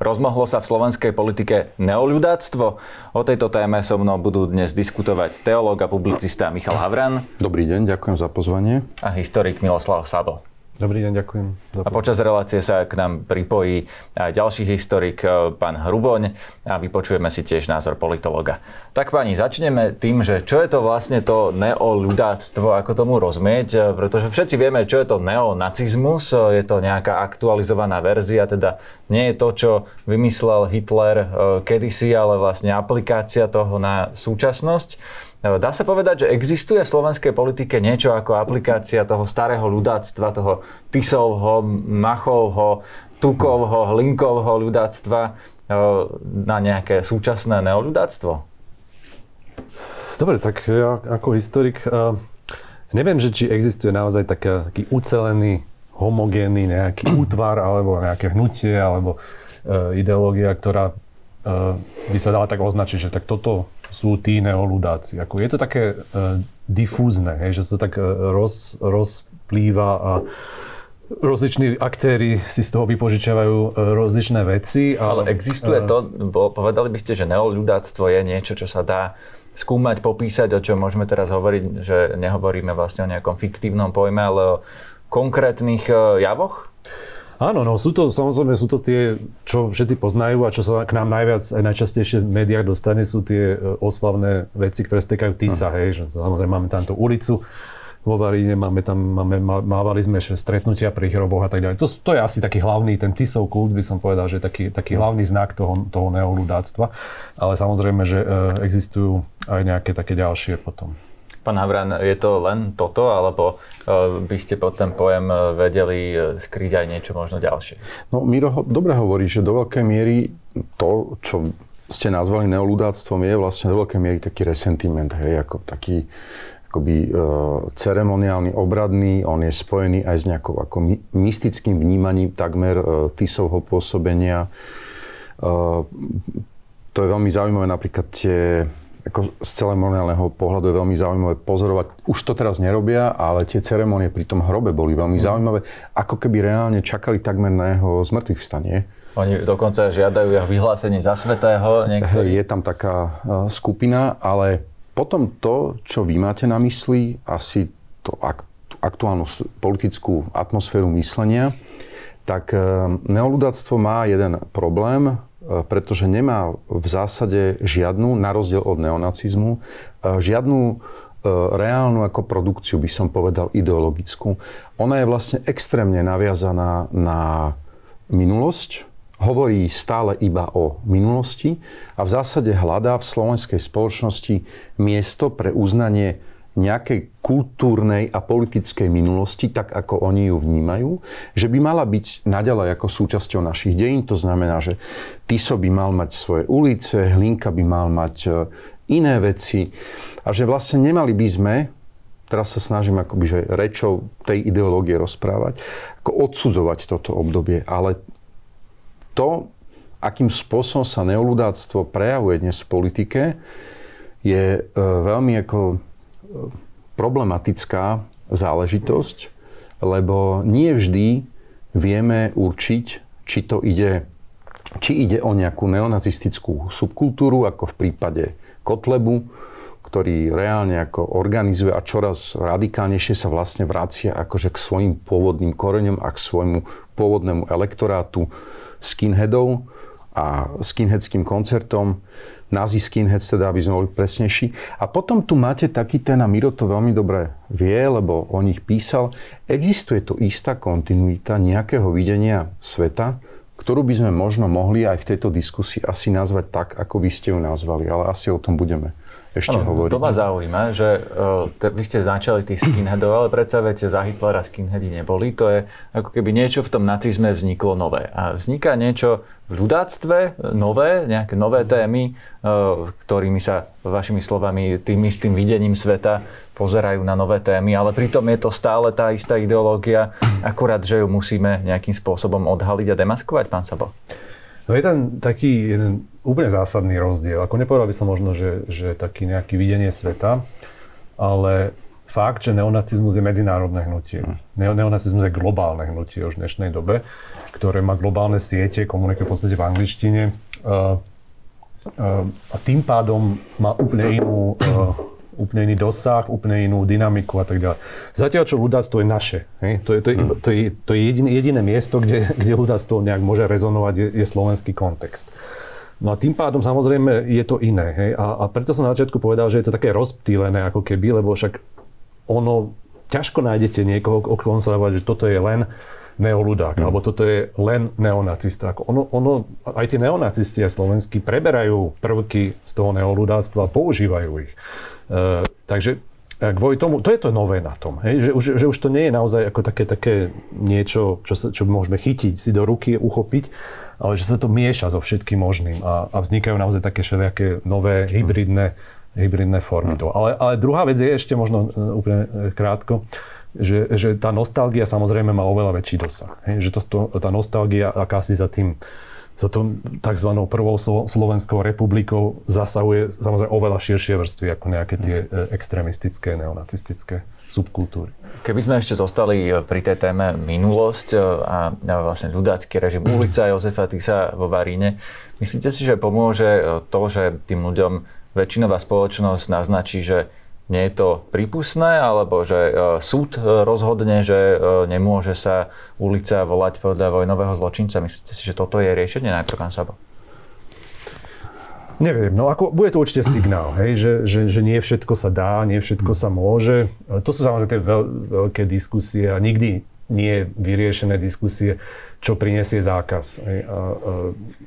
Rozmohlo sa v slovenskej politike neoľudáctvo? O tejto téme so mnou budú dnes diskutovať teológ a publicista Michal Havran. Dobrý deň, ďakujem za pozvanie. A historik Miloslav Sabo. Dobrý deň, ďakujem. Za a počas relácie sa k nám pripojí aj ďalší historik, e, pán Hruboň, a vypočujeme si tiež názor politologa. Tak pani, začneme tým, že čo je to vlastne to neoludáctvo, ako tomu rozumieť, e, pretože všetci vieme, čo je to neonacizmus, e, je to nejaká aktualizovaná verzia, teda nie je to, čo vymyslel Hitler kedysi, ale vlastne aplikácia toho na súčasnosť. Dá sa povedať, že existuje v slovenskej politike niečo ako aplikácia toho starého ľudáctva, toho Tisovho, Machovho, Tukovho, Hlinkovho ľudáctva e, na nejaké súčasné neoľudáctvo? Dobre, tak ja ako historik uh, neviem, že či existuje naozaj taký, taký ucelený, homogénny nejaký útvar alebo nejaké hnutie alebo uh, ideológia, ktorá by sa dala tak označiť, že tak toto sú tí neoludáci. Ako je to také uh, difúzne, hej, že sa to tak uh, roz, rozplýva a rozliční aktéry si z toho vypožičiavajú uh, rozličné veci. A, Ale existuje to, bo povedali by ste, že neoludáctvo je niečo, čo sa dá skúmať, popísať, o čom môžeme teraz hovoriť, že nehovoríme vlastne o nejakom fiktívnom pojme, ale o konkrétnych javoch? Áno, no sú to, samozrejme sú to tie, čo všetci poznajú a čo sa k nám najviac aj najčastejšie v médiách dostane, sú tie e, oslavné veci, ktoré stekajú TISA, hm. hej, že samozrejme máme tam tú ulicu, vo Varíne, máme tam, máme, mávali sme stretnutia pri hroboch a tak ďalej. To, to je asi taký hlavný, ten Tisov kult by som povedal, že je taký, taký hlavný znak toho, toho neoludáctva. Ale samozrejme, že e, existujú aj nejaké také ďalšie potom. Pán Havran, je to len toto, alebo e, by ste pod ten pojem e, vedeli e, skryť aj niečo možno ďalšie? No, Miro dobre hovorí, že do veľkej miery to, čo ste nazvali neoludáctvom, je vlastne do veľkej miery taký resentiment, hej, ako taký akoby e, ceremoniálny, obradný, on je spojený aj s nejakou ako mystickým vnímaním takmer e, Tisovho pôsobenia. E, to je veľmi zaujímavé, napríklad tie ako z ceremoniálneho pohľadu je veľmi zaujímavé pozorovať. Už to teraz nerobia, ale tie ceremonie pri tom hrobe boli veľmi mm. zaujímavé. Ako keby reálne čakali takmer na jeho zmrtvých vstanie. Oni dokonca žiadajú jeho vyhlásenie za svetého. Niektorí. Je tam taká skupina, ale potom to, čo vy máte na mysli, asi to aktuálnu politickú atmosféru myslenia, tak e, neoludáctvo má jeden problém, E, pretože nemá v zásade žiadnu, na rozdiel od neonacizmu, e, žiadnu e, reálnu ako produkciu, by som povedal, ideologickú. Ona je vlastne extrémne naviazaná na minulosť, hovorí stále iba o minulosti a v zásade hľadá v slovenskej spoločnosti miesto pre uznanie nejakej kultúrnej a politickej minulosti, tak ako oni ju vnímajú, že by mala byť naďalej ako súčasťou našich dejín. To znamená, že Tiso by mal mať svoje ulice, Hlinka by mal mať e, iné veci a že vlastne nemali by sme teraz sa snažím akoby, že rečou tej ideológie rozprávať, ako odsudzovať toto obdobie, ale to, akým spôsobom sa neoludáctvo prejavuje dnes v politike, je e, veľmi ako problematická záležitosť, lebo nie vždy vieme určiť, či to ide, či ide o nejakú neonacistickú subkultúru, ako v prípade Kotlebu, ktorý reálne ako organizuje a čoraz radikálnejšie sa vlastne vracia akože k svojim pôvodným koreňom a k svojmu pôvodnému elektorátu skinheadov a skinheadským koncertom nazi skinheads, teda aby sme boli presnejší. A potom tu máte taký ten, a Miro to veľmi dobre vie, lebo o nich písal, existuje tu istá kontinuita nejakého videnia sveta, ktorú by sme možno mohli aj v tejto diskusii asi nazvať tak, ako vy ste ju nazvali, ale asi o tom budeme ešte ano, hovoriť. To ma zaujíma, že uh, te, vy ste začali tých skinheadov, ale predsa viete, za Hitlera skinheady neboli. To je ako keby niečo v tom nacizme vzniklo nové. A vzniká niečo ľudáctve, nové, nejaké nové témy, uh, ktorými sa vašimi slovami tým istým videním sveta pozerajú na nové témy, ale pritom je to stále tá istá ideológia, akurát, že ju musíme nejakým spôsobom odhaliť a demaskovať, pán Sabo. No je tam taký jeden úplne zásadný rozdiel. Ako nepovedal by som možno, že, že taký nejaký videnie sveta, ale fakt, že neonacizmus je medzinárodné hnutie. Neo, neonacizmus je globálne hnutie už v dnešnej dobe, ktoré má globálne siete, komunikuje v podstate v angličtine. Uh, uh, a tým pádom má úplne inú uh, úplne iný dosah, úplne inú dynamiku a tak ďalej. Zatiaľ, čo ľudáctvo je naše. Hej? To je, to je, to je, to je jediné, jediné miesto, kde, kde ľudáctvo nejak môže rezonovať, je, je slovenský kontext. No a tým pádom samozrejme je to iné. Hej? A, a preto som na začiatku povedal, že je to také rozptýlené ako keby, lebo však ono, ťažko nájdete niekoho, o ktorom sa dá že toto je len neoludák, mm. alebo toto je len neonacista. Ako ono, ono, aj tí neonacisti aj slovenskí preberajú prvky z toho neoludáctva a používajú ich. E, takže e, kvôli tomu, to je to nové na tom, hej? Že, už, že už to nie je naozaj ako také, také niečo, čo, sa, čo môžeme chytiť si do ruky, uchopiť, ale že sa to mieša so všetkým možným a, a vznikajú naozaj také všelijaké nové hybridné, hybridné formy toho. Ale, ale druhá vec je ešte možno e, úplne krátko, že, že tá nostalgia samozrejme má oveľa väčší dosah. Hej? Že to, to, tá nostalgia akási za tým za to tzv. prvou Slovenskou republikou zasahuje samozrejme oveľa širšie vrstvy ako nejaké tie e, extrémistické, neonacistické subkultúry. Keby sme ešte zostali e, pri tej téme minulosť e, a vlastne ľudácky režim ulica Jozefa Tisa vo Varíne, myslíte si, že pomôže to, že tým ľuďom väčšinová spoločnosť naznačí, že nie je to prípustné, alebo že e, súd e, rozhodne, že e, nemôže sa ulica volať podľa vojnového zločinca. Myslíte si, že toto je riešenie najprv, pán Sabo? Neviem, no ako, bude to určite signál, hej, že, že, že nie všetko sa dá, nie všetko sa môže. To sú samozrejme tie veľ, veľké diskusie a nikdy nie vyriešené diskusie čo prinesie zákaz a, a,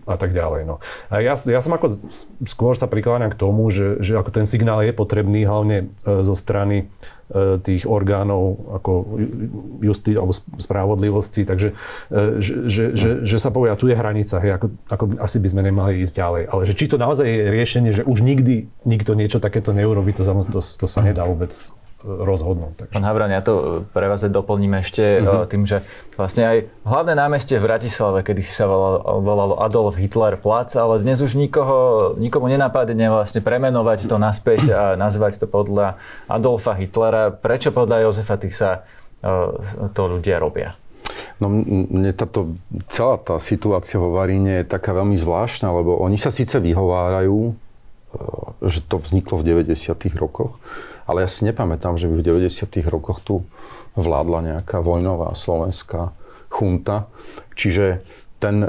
a tak ďalej. No. A ja, ja som ako skôr sa prikláňam k tomu, že, že ako ten signál je potrebný hlavne e, zo strany e, tých orgánov ako justy alebo spravodlivosti, takže e, že, že, že, že sa povie, a tu je hranica, hej, ako, ako asi by sme nemali ísť ďalej. Ale že či to naozaj je riešenie, že už nikdy nikto niečo takéto neurobi, to, to, to sa nedá vôbec rozhodnúť. Takže. Pán Havran, ja to e, pre vás doplním ešte mm-hmm. tým, že vlastne aj hlavné námestie v Bratislave, kedy si sa volalo, volalo Adolf Hitler Plac, ale dnes už nikoho, nikomu nenapadne vlastne premenovať to naspäť a nazvať to podľa Adolfa Hitlera. Prečo podľa Jozefa Tisa e, to ľudia robia? No mne táto, celá tá situácia vo Varíne je taká veľmi zvláštna, lebo oni sa síce vyhovárajú, že to vzniklo v 90. rokoch, ale ja si nepamätám, že by v 90. rokoch tu vládla nejaká vojnová slovenská chunta. Čiže ten,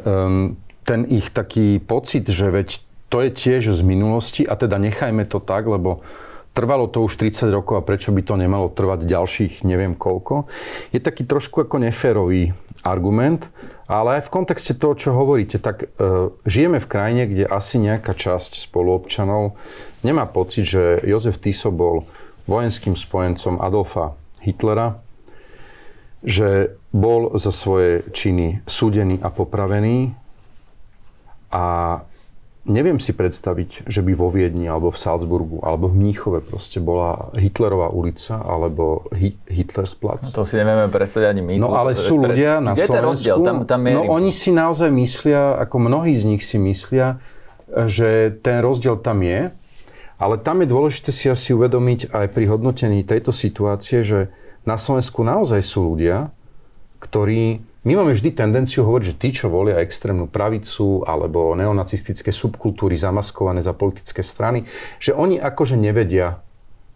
ten ich taký pocit, že veď to je tiež z minulosti a teda nechajme to tak, lebo trvalo to už 30 rokov a prečo by to nemalo trvať ďalších neviem koľko, je taký trošku ako neférový argument, ale aj v kontexte toho, čo hovoríte, tak e, žijeme v krajine, kde asi nejaká časť spoluobčanov nemá pocit, že Jozef Tiso bol vojenským spojencom Adolfa Hitlera, že bol za svoje činy súdený a popravený a neviem si predstaviť, že by vo Viedni alebo v Salzburgu alebo v Mníchove proste bola Hitlerová ulica alebo Hi- Hitlersplatz. No to si nevieme predstaviť ani my. No ale sú ľudia na Kde Slovensku, rozdiel? Tam, tam no oni si naozaj myslia, ako mnohí z nich si myslia, že ten rozdiel tam je ale tam je dôležité si asi uvedomiť aj pri hodnotení tejto situácie, že na Slovensku naozaj sú ľudia, ktorí... My máme vždy tendenciu hovoriť, že tí, čo volia extrémnu pravicu alebo neonacistické subkultúry zamaskované za politické strany, že oni akože nevedia,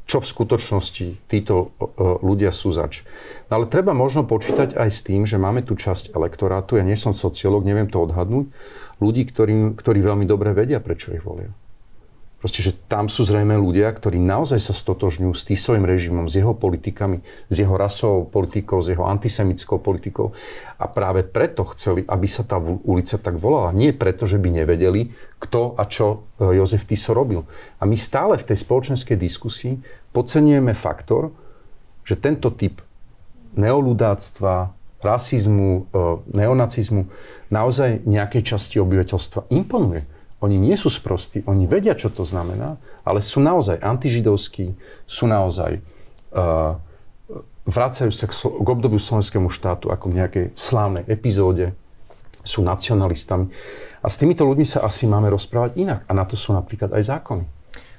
čo v skutočnosti títo ľudia sú zač. No ale treba možno počítať aj s tým, že máme tu časť elektorátu, ja nie som sociológ, neviem to odhadnúť, ľudí, ktorým, ktorí veľmi dobre vedia, prečo ich volia. Proste, že tam sú zrejme ľudia, ktorí naozaj sa stotožňujú s Tisovým režimom, s jeho politikami, s jeho rasovou politikou, s jeho antisemickou politikou. A práve preto chceli, aby sa tá ulica tak volala. Nie preto, že by nevedeli, kto a čo e, Jozef Tiso robil. A my stále v tej spoločenskej diskusii podceňujeme faktor, že tento typ neoludáctva, rasizmu, e, neonacizmu naozaj nejakej časti obyvateľstva imponuje. Oni nie sú sprostí, oni vedia, čo to znamená, ale sú naozaj antižidovskí, sú naozaj uh, vracajú sa k, k obdobiu slovenskému štátu ako k nejakej slávnej epizóde, sú nacionalistami. A s týmito ľuďmi sa asi máme rozprávať inak. A na to sú napríklad aj zákony.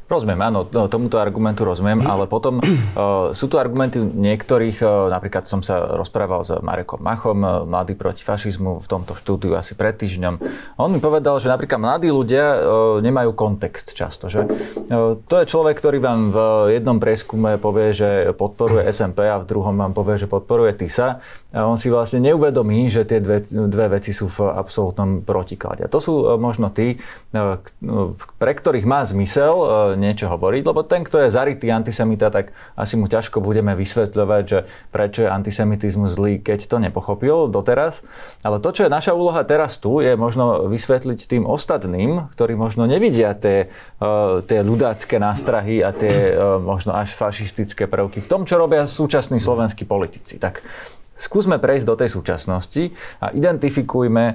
Rozumiem, áno, no, tomuto argumentu rozumiem, ale potom uh, sú tu argumenty niektorých, uh, napríklad som sa rozprával s Marekom Machom, uh, Mladý proti fašizmu, v tomto štúdiu asi pred týždňom. On mi povedal, že napríklad mladí ľudia uh, nemajú kontext často. Že? Uh, to je človek, ktorý vám v jednom prieskume povie, že podporuje SMP a v druhom vám povie, že podporuje TISA. A on si vlastne neuvedomí, že tie dve, dve veci sú v absolútnom protiklade. To sú uh, možno tí, uh, pre ktorých má zmysel niečo hovoriť, lebo ten, kto je zarytý antisemita, tak asi mu ťažko budeme vysvetľovať, že prečo je antisemitizmus zlý, keď to nepochopil doteraz. Ale to, čo je naša úloha teraz tu, je možno vysvetliť tým ostatným, ktorí možno nevidia tie, tie ľudácké nástrahy a tie možno až fašistické prvky v tom, čo robia súčasní slovenskí politici. Tak Skúsme prejsť do tej súčasnosti a identifikujme, e,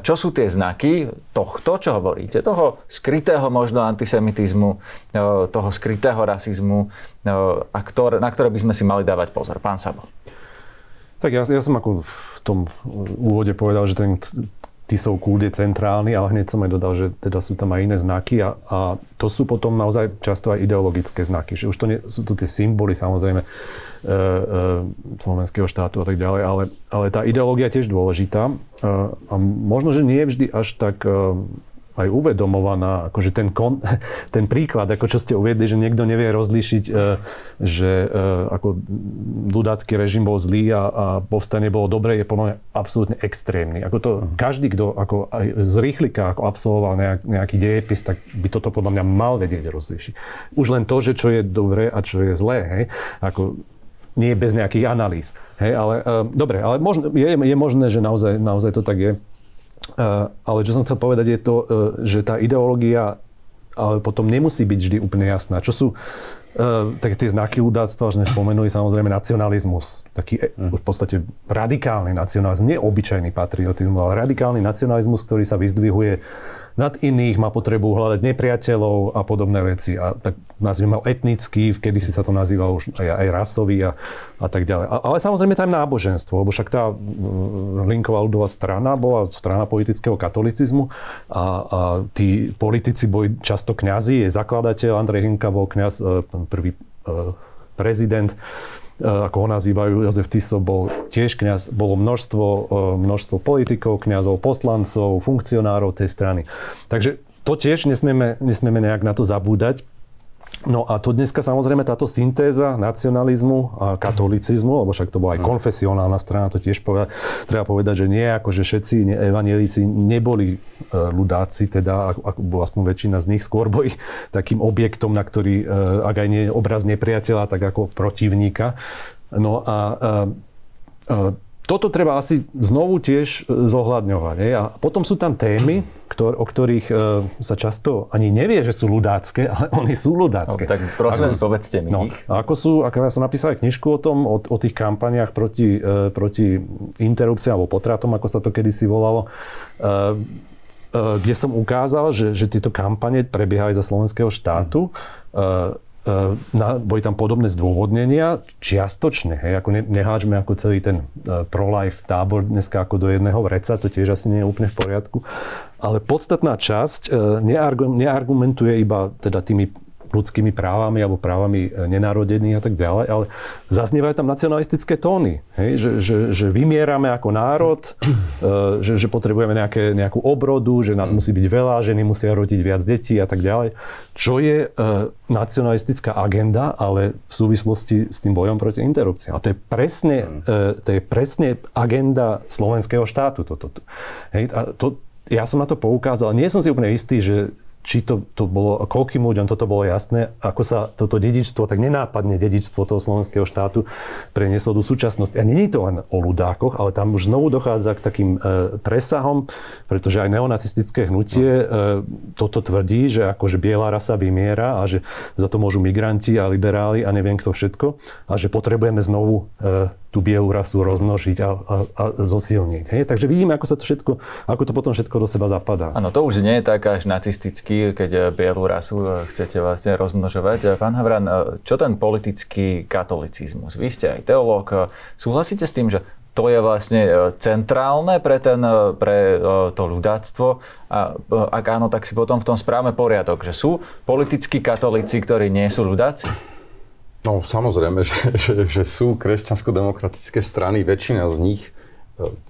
čo sú tie znaky tohto, čo hovoríte, toho skrytého možno antisemitizmu, e, toho skrytého rasizmu, e, na ktoré by sme si mali dávať pozor. Pán Sabo. Tak ja, ja som ako v tom úvode povedal, že ten Tisov kult centrálny, ale hneď som aj dodal, že teda sú tam aj iné znaky a, a to sú potom naozaj často aj ideologické znaky. Že už to nie, sú to tie symboly samozrejme e, e, slovenského štátu a tak ďalej, ale, ale tá ideológia je tiež dôležitá e, a možno, že nie je vždy až tak e, aj uvedomovaná, akože ten, kon, ten príklad, ako čo ste uviedli, že niekto nevie rozlíšiť, e, že e, ako ľudácky režim bol zlý a, a povstanie bolo dobré, je podľa mňa absolútne extrémny. Ako to, mhm. každý, kto ako aj z rýchlika ako absolvoval nejak, nejaký dejepis, tak by toto podľa mňa mal vedieť rozlíšiť. Už len to, že čo je dobré a čo je zlé, hej, ako nie bez nejakých analýz. Hej, ale, uh, dobre, ale možno, je, je možné, že naozaj, naozaj to tak je. Eh, ale čo som chcel povedať je to, eh, že tá ideológia ale potom nemusí byť vždy úplne jasná. Čo sú uh, také tie znaky ľudáctva, že spomenuli samozrejme nacionalizmus. Taký mm. v podstate radikálny nacionalizmus, nie obyčajný patriotizmus, ale radikálny nacionalizmus, ktorý sa vyzdvihuje nad iných, má potrebu hľadať nepriateľov a podobné veci. A tak nazvime ho etnický, kedy si sa to nazývalo už aj, aj rasový a, a tak ďalej. A, ale samozrejme tam náboženstvo, lebo však tá linková ľudová strana bola strana politického katolicizmu a, a tí politici boli často kňazi, je zakladateľ, Andrej Hinka bol kňaz, e, prvý e, prezident ako ho nazývajú, Jozef Tiso bol tiež kňaz, bolo množstvo, e, množstvo politikov, kňazov, poslancov, funkcionárov tej strany. Takže to tiež nesmieme, nesmieme nejak na to zabúdať. No a to dneska samozrejme táto syntéza nacionalizmu a katolicizmu, lebo však to bola aj hm. konfesionálna strana, to tiež povedať, treba povedať, že nie ako, že všetci evanielíci neboli e, ľudáci, teda ako aspoň väčšina z nich, skôr boli takým objektom, na ktorý, e, ak aj nie obraz nepriateľa, tak ako protivníka. No a, a, a toto treba asi znovu tiež e, zohľadňovať. Je? A potom sú tam témy, ktor- o ktorých e, sa často ani nevie, že sú ľudácké, ale oni sú ľudácké. No, tak prosím, ako, povedzte mi no, ich. Ako sú, ako ja som napísal aj knižku o tom, o, o tých kampaniách proti, e, proti interrupciám alebo potratom, ako sa to kedysi volalo. E, e, kde som ukázal, že, že tieto kampane prebiehali za slovenského štátu. E, na, boli tam podobné zdôvodnenia, čiastočne, hej, ako ne, neháčme ako celý ten uh, pro-life tábor dneska ako do jedného vreca, to tiež asi nie je úplne v poriadku, ale podstatná časť uh, neargumentuje iba teda tými ľudskými právami alebo právami e, nenarodených a tak ďalej, ale zaznievajú tam nacionalistické tóny, hej? Že, že, že vymierame ako národ, e, že, že potrebujeme nejaké, nejakú obrodu, že nás musí byť veľa, ženy musia rodiť viac detí a tak ďalej. Čo je e, nacionalistická agenda, ale v súvislosti s tým bojom proti interrupciám. A to je presne, to je presne agenda slovenského štátu. Toto. Hej? A to, ja som na to poukázal. Nie som si úplne istý, že či to, to bolo, koľkým ľuďom toto bolo jasné, ako sa toto dedičstvo, tak nenápadne dedičstvo toho slovenského štátu prenieslo do súčasnosti. A je to len o ľudákoch, ale tam už znovu dochádza k takým e, presahom, pretože aj neonacistické hnutie e, toto tvrdí, že akože biela rasa vymiera a že za to môžu migranti a liberáli a neviem kto všetko a že potrebujeme znovu e, tú bielu rasu rozmnožiť a, a, a zosilniť. Hej? Takže vidíme, ako sa to všetko, ako to potom všetko do seba zapadá. Áno, to už nie je tak až nacistický, keď eh, bielu rasu eh, chcete vlastne rozmnožovať. Eh, pán Havran, čo ten politický katolicizmus? Vy ste aj teológ. Súhlasíte s tým, že to je vlastne e, centrálne pre, ten, e, pre to ľudáctvo? A ak áno, tak si potom v tom správame poriadok, že sú politickí katolíci, ktorí nie sú ľudáci? No samozrejme, že, že, že sú kresťansko-demokratické strany, väčšina z nich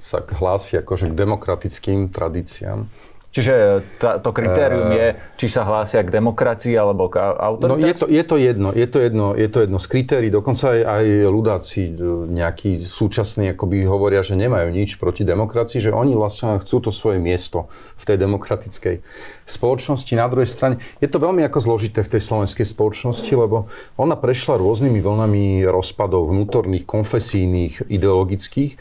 sa hlási akože k demokratickým tradíciám. Čiže tá, to kritérium je, či sa hlásia k demokracii alebo k autoritárstvu? No je to, je to jedno, je to jedno, je to jedno z kritérií. Dokonca aj, aj ľudáci e, nejakí súčasní akoby hovoria, že nemajú nič proti demokracii, že oni vlastne chcú to svoje miesto v tej demokratickej spoločnosti. Na druhej strane je to veľmi ako zložité v tej slovenskej spoločnosti, lebo ona prešla rôznymi vlnami rozpadov vnútorných, konfesijných, ideologických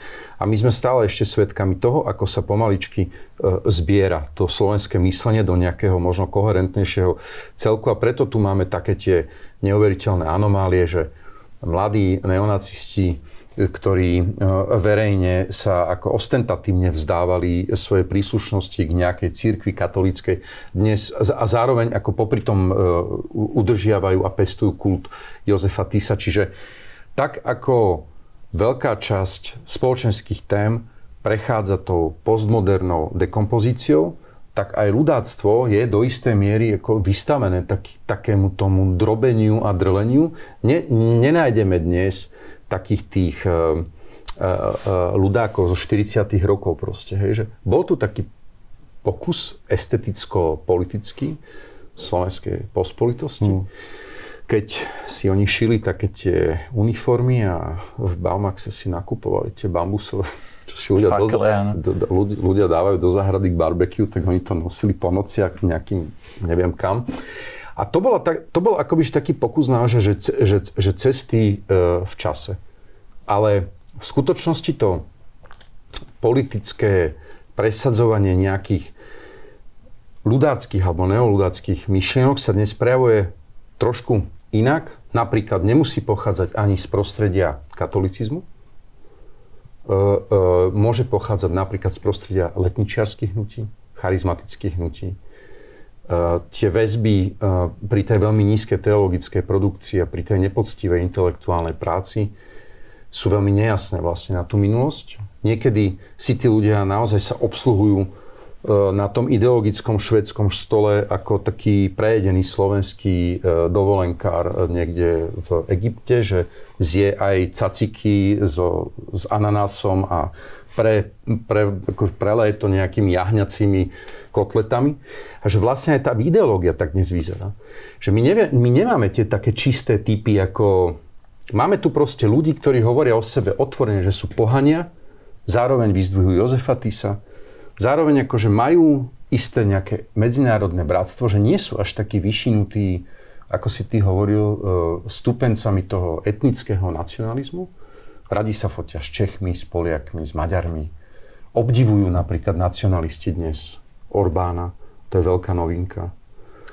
a my sme stále ešte svedkami toho, ako sa pomaličky e, zbiera to slovenské myslenie do nejakého možno koherentnejšieho celku. A preto tu máme také tie neuveriteľné anomálie, že mladí neonacisti, ktorí e, verejne sa ako ostentatívne vzdávali svoje príslušnosti k nejakej církvi katolíckej dnes a zároveň ako popri tom udržiavajú a pestujú kult Jozefa Tisa. Čiže tak ako veľká časť spoločenských tém prechádza tou postmodernou dekompozíciou, tak aj ľudáctvo je do istej miery ako vystavené tak, takému tomu drobeniu a drleniu. Ne, nenájdeme dnes takých tých uh, uh, ľudákov zo 40 rokov proste. Hej, že bol tu taký pokus esteticko-politický slovenskej pospolitosti. Mm keď si oni šili také tie uniformy a v Baumaxe si nakupovali tie bambusové, čo si ľudia, Fakle, do, do, ľudia dávajú do záhrady k barbecue, tak oni to nosili po nociach nejakým, neviem kam. A to, bola tak, to bol akoby taký pokus náš, že, že, že cesty e, v čase. Ale v skutočnosti to politické presadzovanie nejakých ľudáckých alebo neoludáckých myšlienok sa dnes prejavuje trošku inak, napríklad nemusí pochádzať ani z prostredia katolicizmu, e, e, môže pochádzať napríklad z prostredia letničiarských hnutí, charizmatických hnutí. E, tie väzby pri tej veľmi nízkej teologickej produkcii a pri tej nepoctivej intelektuálnej práci sú veľmi nejasné vlastne na tú minulosť. Niekedy si tí ľudia naozaj sa obsluhujú E, na tom ideologickom švedskom stole ako taký prejedený slovenský e, dovolenkár niekde v Egypte, že zje aj caciky so, s ananásom a pre, pre, akože preleje to nejakými jahňacími kotletami. A že vlastne aj tá ideológia tak dnes vyzerá. Že my, nevie, my nemáme tie také čisté typy ako... Máme tu proste ľudí, ktorí hovoria o sebe otvorene, že sú pohania, zároveň vyzdvihujú Jozefa Tisa, zároveň akože majú isté nejaké medzinárodné bratstvo, že nie sú až takí vyšinutí, ako si ty hovoril, e, stupencami toho etnického nacionalizmu. Radi sa fotia s Čechmi, s Poliakmi, s Maďarmi. Obdivujú napríklad nacionalisti dnes Orbána, to je veľká novinka.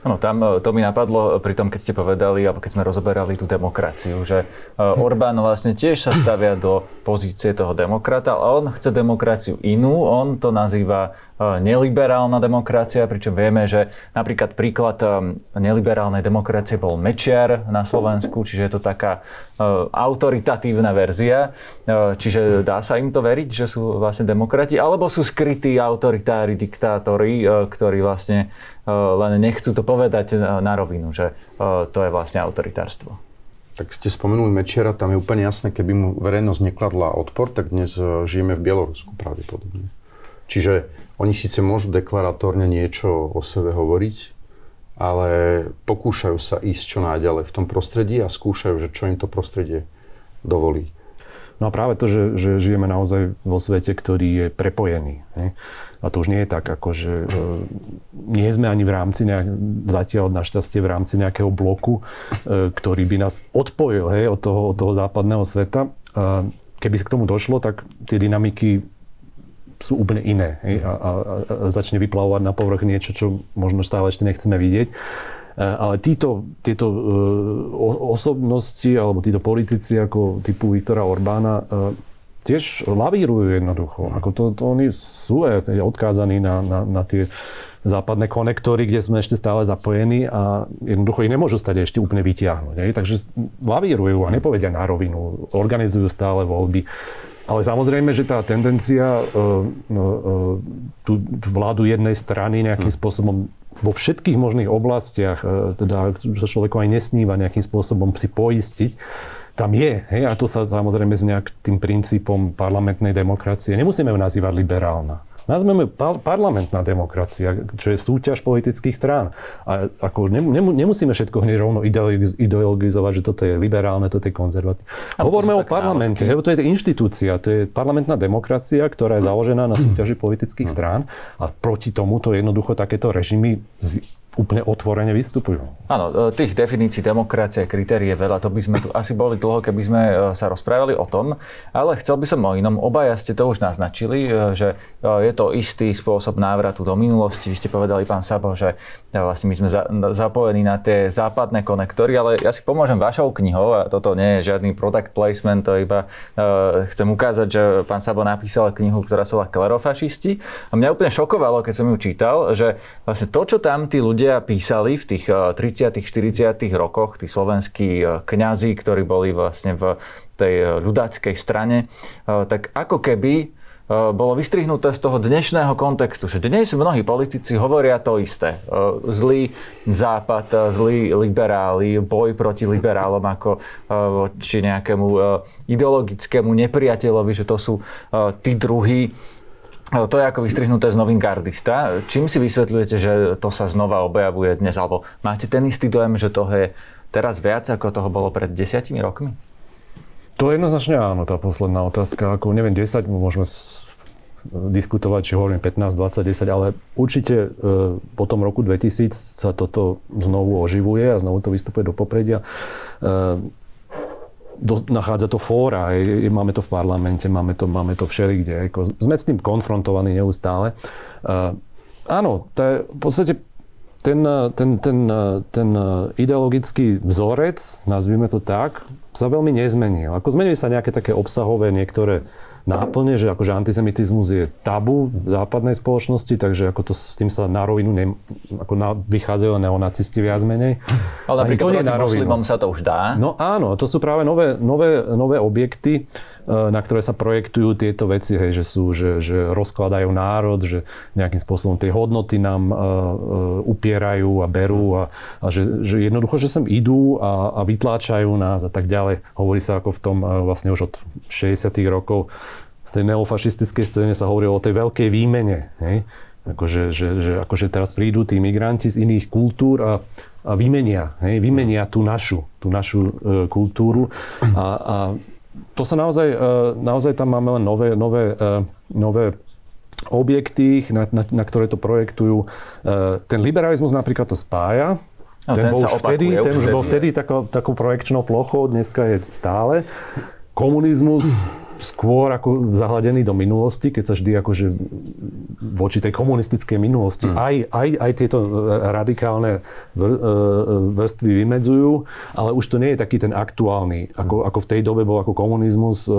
Áno, tam e, to mi napadlo pri tom, keď ste povedali, alebo keď sme rozoberali tú demokraciu, že e, Orbán vlastne tiež sa stavia do pozície toho demokrata, ale on chce demokraciu inú, on to nazýva neliberálna demokracia, pričom vieme, že napríklad príklad e, neliberálnej demokracie bol Mečiar na Slovensku, čiže je to taká e, autoritatívna verzia. Čiže dá sa im to veriť, že sú vlastne demokrati, alebo sú skrytí autoritári, diktátori, ktorí vlastne len nechcú to povedať na rovinu, že to je vlastne autoritárstvo. Tak ste spomenuli Mečiara, tam je úplne jasné, keby mu verejnosť nekladla odpor, tak dnes žijeme v Bielorusku pravdepodobne. Čiže oni síce môžu deklaratórne niečo o sebe hovoriť, ale pokúšajú sa ísť čo najďalej v tom prostredí a skúšajú, že čo im to prostredie dovolí. No a práve to, že, že žijeme naozaj vo svete, ktorý je prepojený. Ne? A to už nie je tak, ako že e, nie sme ani v rámci, nejak, zatiaľ našťastie v rámci nejakého bloku, e, ktorý by nás odpojil hej, od, toho, od toho západného sveta. A keby k tomu došlo, tak tie dynamiky sú úplne iné a, a, a začne vyplavovať na povrch niečo, čo možno stále ešte nechceme vidieť. E, ale títo, tieto e, osobnosti alebo títo politici ako typu Viktora Orbána e, tiež lavírujú jednoducho. Ako to, to oni sú odkázaní na, na, na tie západné konektory, kde sme ešte stále zapojení a jednoducho ich nemôžu stať ešte úplne vytiahnuť. Takže lavírujú a nepovedia na rovinu, organizujú stále voľby Ale samozrejme, že tá tendencia tú vládu jednej strany nejakým hm. spôsobom vo všetkých možných oblastiach, teda sa človeku aj nesníva nejakým spôsobom si poistiť, tam je. Hej? A to sa samozrejme s nejakým princípom parlamentnej demokracie. Nemusíme ju nazývať liberálna. Nazveme par- parlamentná demokracia, čo je súťaž politických strán. A ako nemusíme všetko hneď rovno ideologizovať, že toto je liberálne, toto je konzervatívne. Hovoríme o parlamente, lebo to je inštitúcia, to je parlamentná demokracia, ktorá je založená na súťaži politických strán a proti tomuto jednoducho takéto režimy úplne otvorene vystupujú. Áno, e, tých definícií demokracie, kritérií je veľa, to by sme tu asi boli dlho, keby sme e, sa rozprávali o tom, ale chcel by som o inom. Obaja ste to už naznačili, e, že je to istý spôsob návratu do minulosti. Vy ste povedali, pán Sabo, že vlastne my sme zapojení na tie západné konektory, ale ja si pomôžem vašou knihou a toto nie je žiadny product placement, to iba chcem ukázať, že pán Sabo napísal knihu, ktorá sa volá Klerofašisti a mňa úplne šokovalo, keď som ju čítal, že vlastne to, čo tam tí ľudia ľudia písali v tých 30 eh, 40 rokoch, tí slovenskí eh, kňazi, ktorí boli vlastne v tej eh, ľudáckej strane, tak ako keby bolo vystrihnuté z toho dnešného kontextu, že dnes mnohí politici hovoria to isté. Zlý západ, zlí liberáli, boj proti liberálom ako či nejakému ideologickému nepriateľovi, že to sú tí druhí to je ako vystrihnuté z novín gardista. Čím si vysvetľujete, že to sa znova objavuje dnes? Alebo máte ten istý dojem, že toho je teraz viac, ako toho bolo pred desiatimi rokmi? To je jednoznačne áno, tá posledná otázka. Ako neviem, 10, môžeme diskutovať, či hovoríme 15, 20, 10, ale určite e, po tom roku 2000 sa toto znovu oživuje a znovu to vystupuje do popredia. Do, nachádza to fóra, je, máme to v parlamente, máme to, máme to všelikde. Ako, sme s tým konfrontovaní neustále. Uh, áno, to je v podstate ten, ten, ten, ten ideologický vzorec, nazvime to tak, sa veľmi nezmenil. Ako zmenili sa nejaké také obsahové niektoré náplne, že akože antisemitizmus je tabu v západnej spoločnosti, takže ako to s tým sa na rovinu ne, ako na, vychádzajú neonacisti viac menej. Ale napríklad proti moslimom sa to už dá. No áno, to sú práve nové, nové, nové objekty, na ktoré sa projektujú tieto veci, hej, že, sú, že, že rozkladajú národ, že nejakým spôsobom tie hodnoty nám uh, uh, upierajú a berú a, a že, že jednoducho, že sem idú a, a vytláčajú nás a tak ďalej. Hovorí sa ako v tom vlastne už od 60 rokov v tej neofašistickej scéne sa hovorilo o tej veľkej výmene. Hej? Akože, že, že, akože teraz prídu tí migranti z iných kultúr a, a vymenia, hej? vymenia tú našu, tú našu e, kultúru. A, a to sa naozaj, e, naozaj tam máme len nové, nové, e, nové objekty, na, na, na ktoré to projektujú. E, ten liberalizmus napríklad to spája, No, ten, ten, bol už vtedy, ten už bol vtedy takou, takou projekčnou plochou, dneska je stále. Komunizmus skôr ako zahladený do minulosti, keď sa vždy akože voči tej komunistickej minulosti mm. aj, aj, aj tieto radikálne vr, e, vrstvy vymedzujú, ale už to nie je taký ten aktuálny, ako, ako v tej dobe bol ako komunizmus e,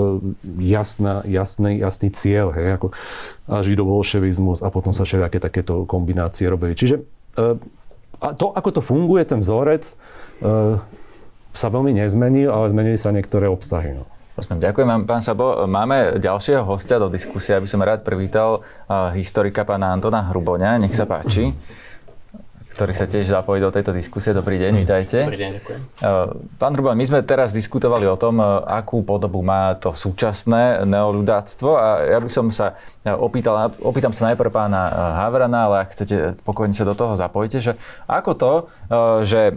jasná, jasný, jasný cieľ, hej, ako židobolševizmus a potom sa všelijaké takéto kombinácie robili. Čiže e, a to, ako to funguje, ten vzorec, sa veľmi nezmenil, ale zmenili sa niektoré obsahy. No. Ďakujem vám, pán Sabo. Máme ďalšieho hostia do diskusie, aby som rád privítal historika pána Antona Hruboňa. Nech sa páči ktorý sa tiež zapojí do tejto diskusie. Dobrý deň, vítajte. Dobrý deň, ďakujem. Pán Hruboň, my sme teraz diskutovali o tom, akú podobu má to súčasné neoludáctvo a ja by som sa opýtal, opýtam sa najprv pána Havrana, ale ak chcete, spokojne sa do toho zapojite, že ako to, že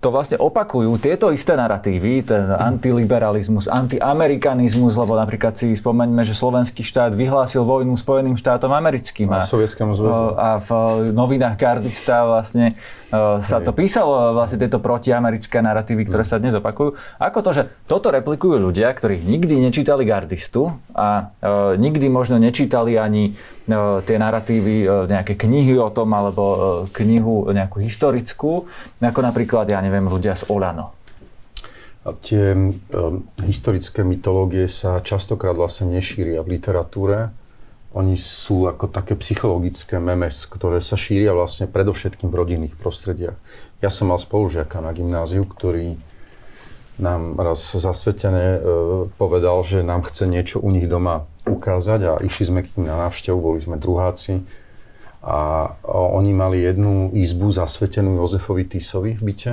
to vlastne opakujú tieto isté narratívy, ten antiliberalizmus, antiamerikanizmus, lebo napríklad si spomeňme, že slovenský štát vyhlásil vojnu Spojeným štátom americkým. A, a. A v novinách Gardista vlastne vlastne uh, sa to písalo, vlastne tieto protiamerické narratívy, ktoré sa dnes opakujú. Ako to, že toto replikujú ľudia, ktorí nikdy nečítali Gardistu a uh, nikdy možno nečítali ani uh, tie narratívy, uh, nejaké knihy o tom, alebo uh, knihu nejakú historickú, ako napríklad, ja neviem, ľudia z Olano. A tie um, historické mytológie sa častokrát vlastne nešíria v literatúre oni sú ako také psychologické memes, ktoré sa šíria vlastne predovšetkým v rodinných prostrediach. Ja som mal spolužiaka na gymnáziu, ktorý nám raz zasvetené povedal, že nám chce niečo u nich doma ukázať a išli sme k ním na návštevu, boli sme druháci a oni mali jednu izbu zasvetenú Jozefovi Tisovi v byte,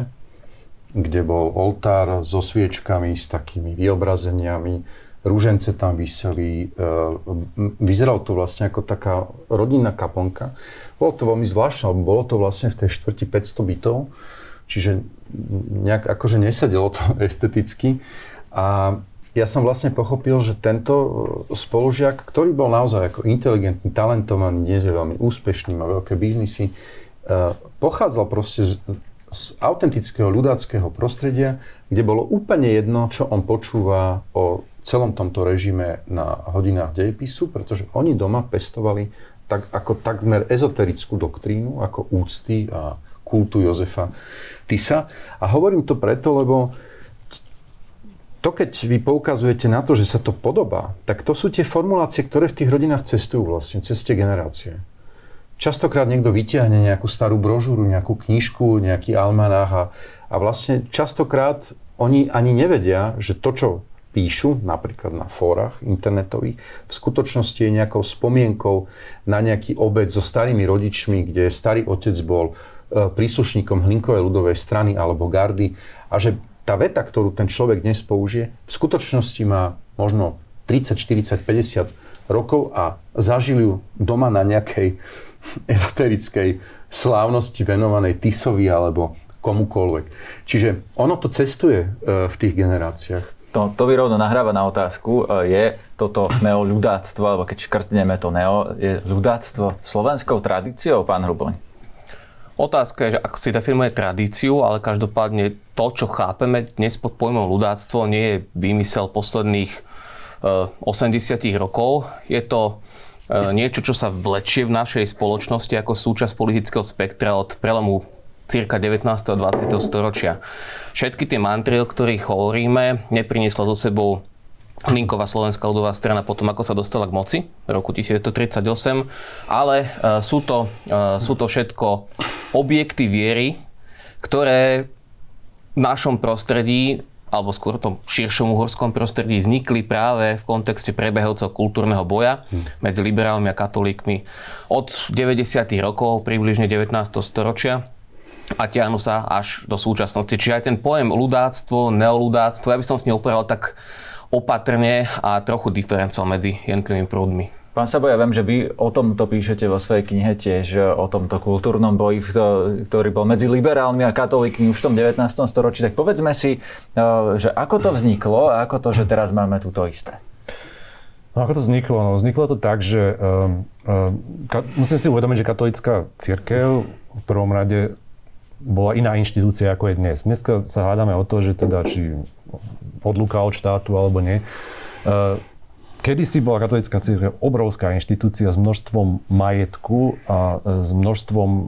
kde bol oltár so sviečkami, s takými vyobrazeniami, rúžence tam vyseli. Vyzeralo to vlastne ako taká rodinná kaplnka. Bolo to veľmi zvláštne, lebo bolo to vlastne v tej štvrti 500 bytov, čiže nejak akože nesedelo to esteticky. A ja som vlastne pochopil, že tento e, spolužiak, ktorý bol naozaj ako inteligentný, talentovaný, dnes je veľmi úspešný, má veľké biznisy, e, pochádzal proste z, z autentického ľudáckého prostredia, kde bolo úplne jedno, čo on počúva o celom tomto režime na hodinách dejepisu, pretože oni doma pestovali tak, ako takmer ezoterickú doktrínu, ako úcty a kultu Jozefa Tisa. A hovorím to preto, lebo to, keď vy poukazujete na to, že sa to podobá, tak to sú tie formulácie, ktoré v tých rodinách cestujú vlastne, cez tie generácie. Častokrát niekto vyťahne nejakú starú brožúru, nejakú knižku, nejaký almanách a, a vlastne častokrát oni ani nevedia, že to, čo píšu, napríklad na fórach internetových, v skutočnosti je nejakou spomienkou na nejaký obed so starými rodičmi, kde starý otec bol e, príslušníkom Hlinkovej ľudovej strany alebo gardy a že tá veta, ktorú ten človek dnes použije, v skutočnosti má možno 30, 40, 50 rokov a zažil ju doma na nejakej ezoterickej slávnosti venovanej Tisovi alebo komukoľvek. Čiže ono to cestuje e, v tých generáciách. To, to by rovno nahráva na otázku, e, je toto neoľudáctvo, alebo keď škrtneme to neo, je ľudáctvo slovenskou tradíciou, pán Hruboň? Otázka je, že ako si definuje tradíciu, ale každopádne to, čo chápeme dnes pod pojmom ľudáctvo, nie je vymysel posledných 80 e, rokov. Je to e, niečo, čo sa vlečie v našej spoločnosti ako súčasť politického spektra od prelomu cirka 19. a 20. storočia. Všetky tie mantry, o ktorých hovoríme, nepriniesla so sebou Linková slovenská ľudová strana potom, ako sa dostala k moci v roku 1938, ale uh, sú, to, uh, sú to všetko objekty viery, ktoré v našom prostredí alebo skôr v tom širšom uhorskom prostredí vznikli práve v kontexte prebehajúceho kultúrneho boja medzi liberálmi a katolíkmi od 90. rokov, približne 19. storočia a tiahnu sa až do súčasnosti. Čiže aj ten pojem ľudáctvo, neoludáctvo, ja by som s ním operoval tak opatrne a trochu diferencoval medzi jednotlivými prúdmi. Pán Sabo, ja viem, že vy o tomto píšete vo svojej knihe tiež, o tomto kultúrnom boji, ktorý bol medzi liberálmi a katolíkmi už v tom 19. storočí. Tak povedzme si, eh, že ako to vzniklo a ako to, že teraz máme túto isté. No ako to vzniklo? No, vzniklo to tak, že um, um, ka, musím si uvedomiť, že katolická církev v prvom rade bola iná inštitúcia, ako je dnes. Dneska sa hádame o to, že teda či odluka od štátu alebo nie. Uh, Kedy si bola katolická církev obrovská inštitúcia s množstvom majetku a e, s množstvom e,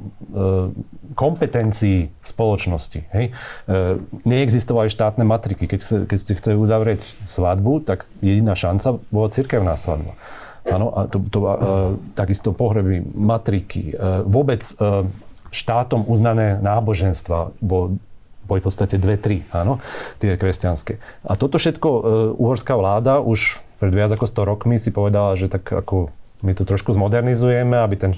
kompetencií v spoločnosti. Hej? E, neexistovali štátne matriky. Keď, ste, keď ste chceli uzavrieť svadbu, tak jediná šanca bola cirkevná svadba. Áno, a to, to, takisto pohreby, matriky, vôbec štátom uznané náboženstva bol boli v podstate dve, tri, áno, tie kresťanské. A toto všetko e, uhorská vláda už pred viac ako 100 rokmi si povedala, že tak ako my to trošku zmodernizujeme, aby ten,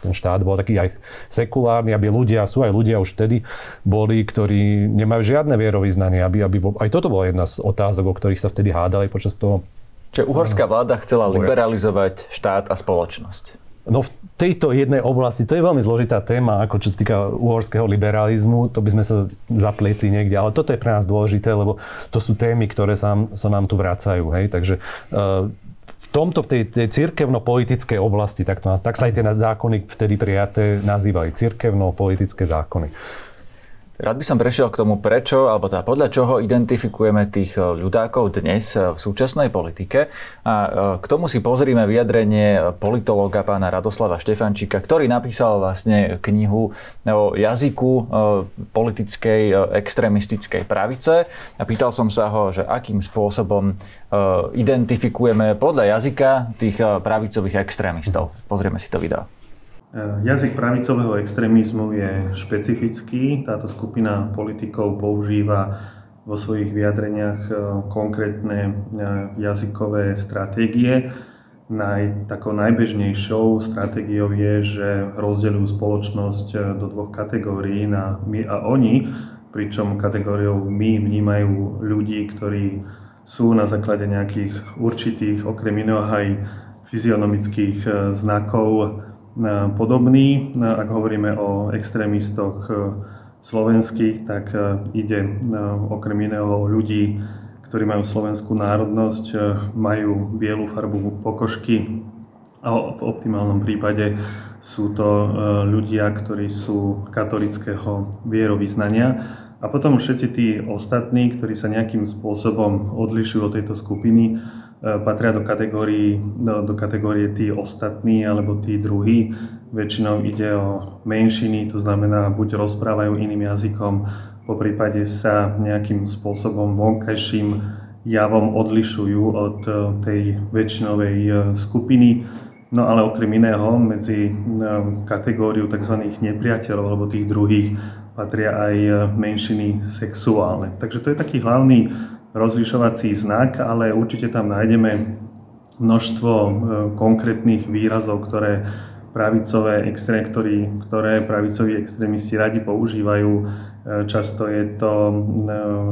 ten štát bol taký aj sekulárny, aby ľudia, sú aj ľudia už vtedy boli, ktorí nemajú žiadne vierovýznanie, aby, aby, aj toto bola jedna z otázok, o ktorých sa vtedy hádali počas toho Čiže uhorská vláda chcela liberalizovať štát a spoločnosť. No v tejto jednej oblasti, to je veľmi zložitá téma, ako čo sa týka uhorského liberalizmu, to by sme sa zapletli niekde, ale toto je pre nás dôležité, lebo to sú témy, ktoré sa, sa nám tu vracajú. Hej? Takže uh, v tomto, v tej, tej cirkevno-politickej oblasti, tak, to, tak sa aj tie zákony vtedy prijaté nazývali, cirkevno-politické zákony. Rád by som prešiel k tomu, prečo, alebo teda podľa čoho identifikujeme tých e, ľudákov dnes e, v súčasnej politike. A e, k tomu si pozrime vyjadrenie politológa pána Radoslava Štefančíka, ktorý napísal vlastne knihu o jazyku politickej extrémistickej pravice. A pýtal som sa ho, že akým spôsobom identifikujeme podľa jazyka tých pravicových extrémistov. Pozrieme si to video. Eh, jazyk pravicového extrémizmu je špecifický. Táto skupina politikov používa vo svojich vyjadreniach konkrétne jazykové stratégie. Naj, takou najbežnejšou stratégiou je, že rozdeľujú spoločnosť do dvoch kategórií na my a oni, pričom kategóriou my vnímajú ľudí, ktorí sú na základe nejakých určitých, okrem iného aj fyzionomických znakov podobný. E, ak hovoríme o extrémistoch slovenských, tak ide okrem iného o ľudí, ktorí majú slovenskú národnosť, majú bielu farbu pokožky a v optimálnom prípade sú to ľudia, ktorí sú katolického vierovýznania a potom všetci tí ostatní, ktorí sa nejakým spôsobom odlišujú od tejto skupiny, e, patria do kategórie, do, do kategórie tí ostatní alebo tí druhí. Väčšinou ide o menšiny, to znamená buď rozprávajú iným jazykom, po prípade sa nejakým spôsobom vonkajším javom odlišujú od e, tej väčšinovej e, skupiny. No ale okrem iného medzi kategóriu tzv. nepriateľov alebo tých druhých patria aj e, menšiny sexuálne. Takže to je taký hlavný rozlišovací znak, ale určite tam nájdeme množstvo e, konkrétnych výrazov, ktoré pravicové extré, ktorý, ktoré pravicoví extrémisti radi používajú. E, často je to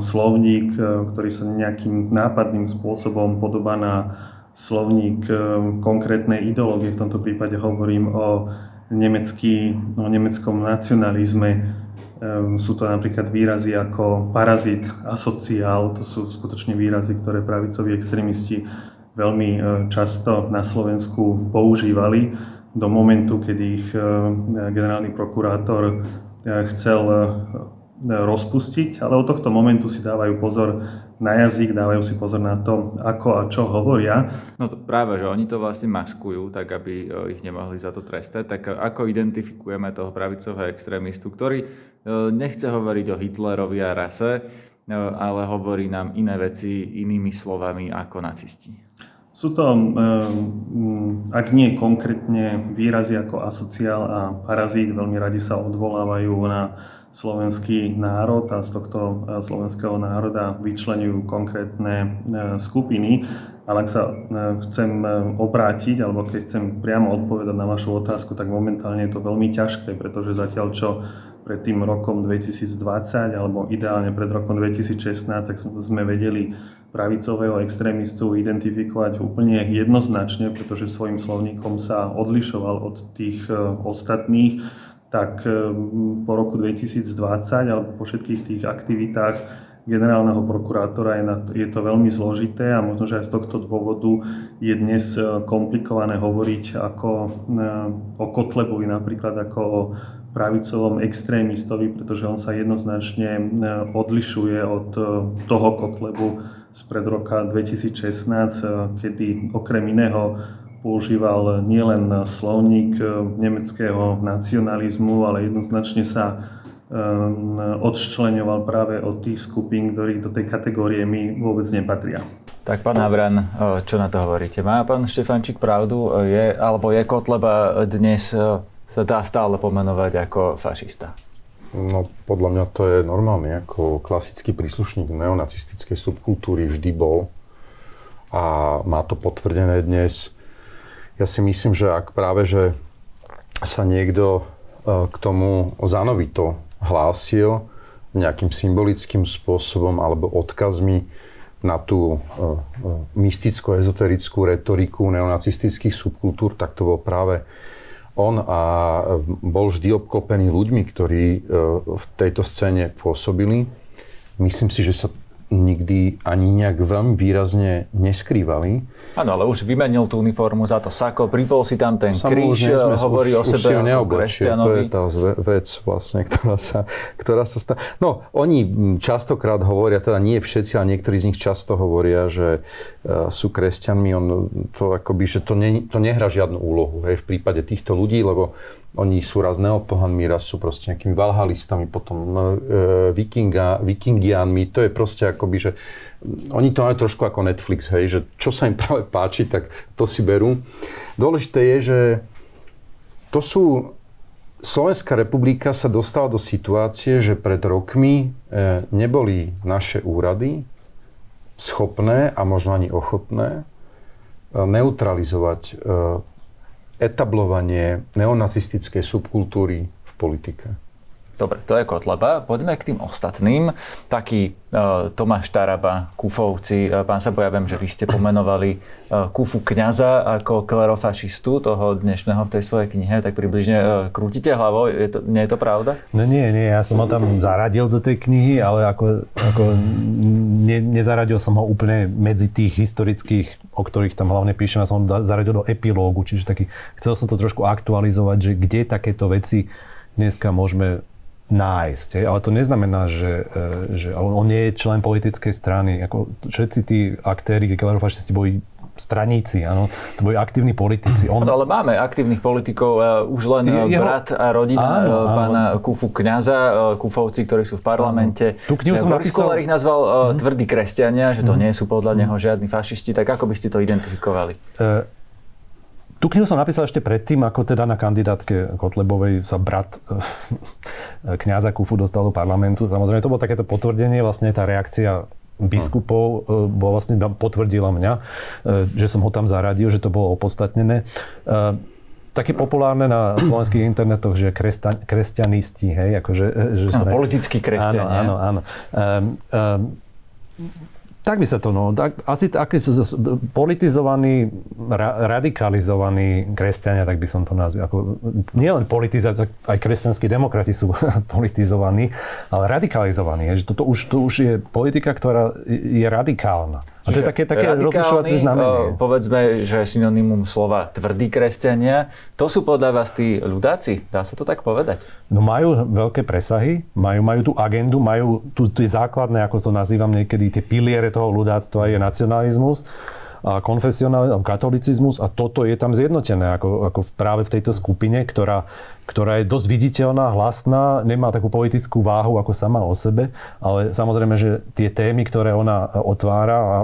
slovník, ktorý sa nejakým nápadným spôsobom podobá na slovník konkrétnej ideológie. V tomto prípade hovorím o, nemecký, o nemeckom nacionalizme, sú to napríklad výrazy ako parazit, asociál, to sú skutočne výrazy, ktoré pravicoví extrémisti veľmi e, často na Slovensku používali do momentu, kedy ich e, generálny prokurátor e, chcel rozpustiť, ale od tohto momentu si dávajú pozor na jazyk, dávajú si pozor na to, ako a čo hovoria. No to práve, že oni to vlastne maskujú, tak aby ich nemohli za to trestať. Tak ako identifikujeme toho pravicového extrémistu, ktorý nechce hovoriť o Hitlerovi a rase, ale hovorí nám iné veci inými slovami ako nacisti? Sú to, ak nie konkrétne výrazy ako asociál a parazít, veľmi radi sa odvolávajú na slovenský národ a z tohto e, slovenského národa vyčlenujú konkrétne e, skupiny. Ale ak sa e, chcem obrátiť, alebo keď chcem priamo odpovedať na vašu otázku, tak momentálne je to veľmi ťažké, pretože zatiaľ čo pred tým rokom 2020 alebo ideálne pred rokom 2016, tak sme vedeli pravicového extrémistu identifikovať úplne jednoznačne, pretože svojim slovníkom sa odlišoval od tých ostatných. Tak eh, po roku 2020 alebo po všetkých tých aktivitách generálneho prokurátora je, na, je to veľmi zložité a možno, že aj z tohto dôvodu je dnes eh, komplikované hovoriť ako o Kotlebovi napríklad ako o pravicovom extrémistovi, pretože on sa jednoznačne odlišuje od toho Kotlebu spred roka 2016, kedy okrem iného používal nielen slovník nemeckého nacionalizmu, ale jednoznačne sa odščleňoval práve od tých skupín, ktorí do tej kategórie my vôbec nepatria. Tak pán Havran, čo na to hovoríte? Má pán Štefančík pravdu? Je, alebo je Kotleba dnes sa dá stále pomenovať ako fašista? No, podľa mňa to je normálne, ako klasický príslušník neonacistickej subkultúry vždy bol a má to potvrdené dnes ja si myslím, že ak práve, že sa niekto e, k tomu zanovito hlásil nejakým symbolickým spôsobom alebo odkazmi na tú e, e, mysticko-ezoterickú retoriku neonacistických subkultúr, tak to bol práve on a bol vždy obklopený ľuďmi, ktorí v tejto scéne pôsobili. Myslím si, že sa nikdy ani nejak veľmi výrazne neskrývali. Áno, ale už vymenil tú uniformu za to sako, pripol si tam ten kríž, sme, hovorí už, o sebe už ako. To je tá vec vlastne, ktorá sa, ktorá sa stá. No, oni častokrát hovoria, teda nie všetci, ale niektorí z nich často hovoria, že uh, sú kresťanmi. On to akoby, že to, ne, to nehrá žiadnu úlohu hej, v prípade týchto ľudí, lebo oni sú raz neopohanmi, raz sú proste nejakými valhalistami, potom e, vikinga, vikingianmi. To je proste akoby, že oni to majú trošku ako Netflix, hej, že čo sa im práve páči, tak to si berú. Dôležité je, že to sú Slovenská republika sa dostala do situácie, že pred rokmi e, neboli naše úrady schopné a možno ani ochotné e, neutralizovať e, etablovanie neonacistickej subkultúry v politike. Dobre, to je Kotleba. Poďme k tým ostatným. Taký uh, Tomáš Taraba, Kufovci. Uh, pán Sabo, ja viem, že vy ste pomenovali uh, Kufu kňaza ako klerofašistu toho dnešného v tej svojej knihe, tak približne uh, krútite hlavou. Je to, nie je to pravda? No nie, nie, ja som ho tam zaradil do tej knihy, ale ako, ako ne, nezaradil som ho úplne medzi tých historických, o ktorých tam hlavne píšem, ja som ho zaradil do epilógu, čiže taký, chcel som to trošku aktualizovať, že kde takéto veci dneska môžeme nájsť. Hej. Ale to neznamená, že, e, že on nie je člen politickej strany. Ako všetci tí aktéri, klerofašisti boli straníci, áno. To boli aktívni politici. On... No, ale máme aktívnych politikov, uh, už len uh, Jeho... brat a rodina áno, pána áno. Kufu kňaza, Kufovci, ktorí sú v parlamente. Tú knihu som Boris napísal... ich nazval mm. tvrdí kresťania, že to mm. nie sú podľa neho žiadni fašisti. Tak ako by ste to identifikovali? Uh, tú knihu som napísal ešte predtým, ako teda na kandidátke Kotlebovej sa brat eh, kňaza Kufu dostal do parlamentu. Samozrejme, to bolo takéto potvrdenie, vlastne tá reakcia biskupov eh, bol vlastne potvrdila mňa, eh, že som ho tam zaradil, že to bolo opodstatnené. Také populárne na slovenských internetoch, že kresťan, kresťanisti, hej, akože... Že. No, politickí kresťania. Áno, áno, áno. Um, um, tak by sa to, no, tak, asi takí sú politizovaní, ra, radikalizovaní kresťania, tak by som to nazval. Ako, nielen politizácia, aj kresťanskí demokrati sú politizovaní, ale radikalizovaní. Je, že toto už, to už je politika, ktorá je radikálna. A to je také, také rozlišovacie znamenie. Povedzme, že synonymum slova tvrdí kresťania. To sú podľa vás tí ľudáci? Dá sa to tak povedať? No majú veľké presahy, majú, majú tú agendu, majú tu tie základné, ako to nazývam niekedy, tie piliere toho ľudáctva je nacionalizmus a konfesionalizmus, katolicizmus a toto je tam zjednotené ako, ako práve v tejto skupine, ktorá, ktorá je dosť viditeľná, hlasná, nemá takú politickú váhu ako sama o sebe, ale samozrejme, že tie témy, ktoré ona otvára a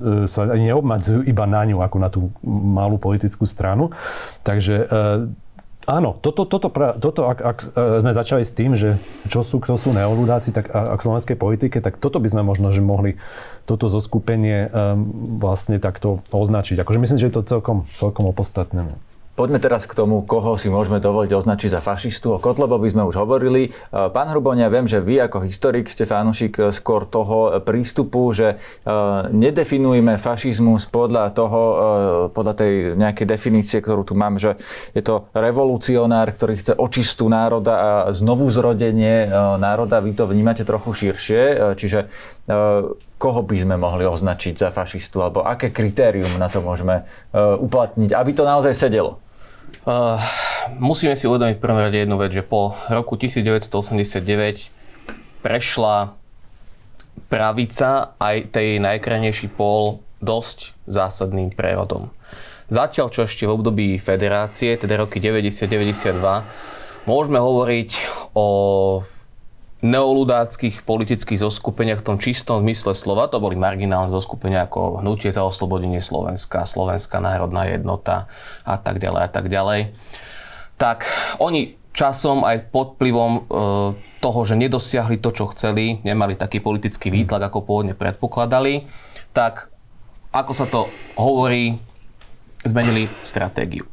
e, sa ani neobmadzujú iba na ňu, ako na tú malú politickú stranu. Takže e, Áno, toto, toto, toto ak, ak e, sme začali s tým, že čo sú, kto sú neoludáci, tak ak v slovenskej politike, tak toto by sme možno, že mohli toto zoskupenie um, vlastne takto označiť. Akože myslím, že je to celkom, celkom opodstatnené. Poďme teraz k tomu, koho si môžeme dovoliť označiť za fašistu. O Kotlebovi sme už hovorili. E, pán Hruboň, ja viem, že vy ako historik ste fanúšik e, skôr toho prístupu, že e, nedefinujeme fašizmus podľa toho, podľa tej nejakej definície, ktorú tu mám, že je to revolucionár, ktorý chce očistú národa a znovu zrodenie národa. Vy to vnímate trochu širšie, čiže koho by sme mohli označiť za fašistu, alebo aké kritérium na to môžeme uplatniť, aby to naozaj sedelo? Uh, musíme si uvedomiť v prvom rade jednu vec, že po roku 1989 prešla pravica aj tej najkrajnejší pól dosť zásadným prerodom. Zatiaľ, čo ešte v období federácie, teda roky 90-92, môžeme hovoriť o neoludáckých politických zoskupeniach v tom čistom zmysle slova. To boli marginálne zoskupenia ako Hnutie za oslobodenie Slovenska, Slovenská národná jednota a tak ďalej a tak ďalej. Tak oni časom aj pod vplyvom e, toho, že nedosiahli to, čo chceli, nemali taký politický výtlak, ako pôvodne predpokladali, tak ako sa to hovorí, zmenili stratégiu.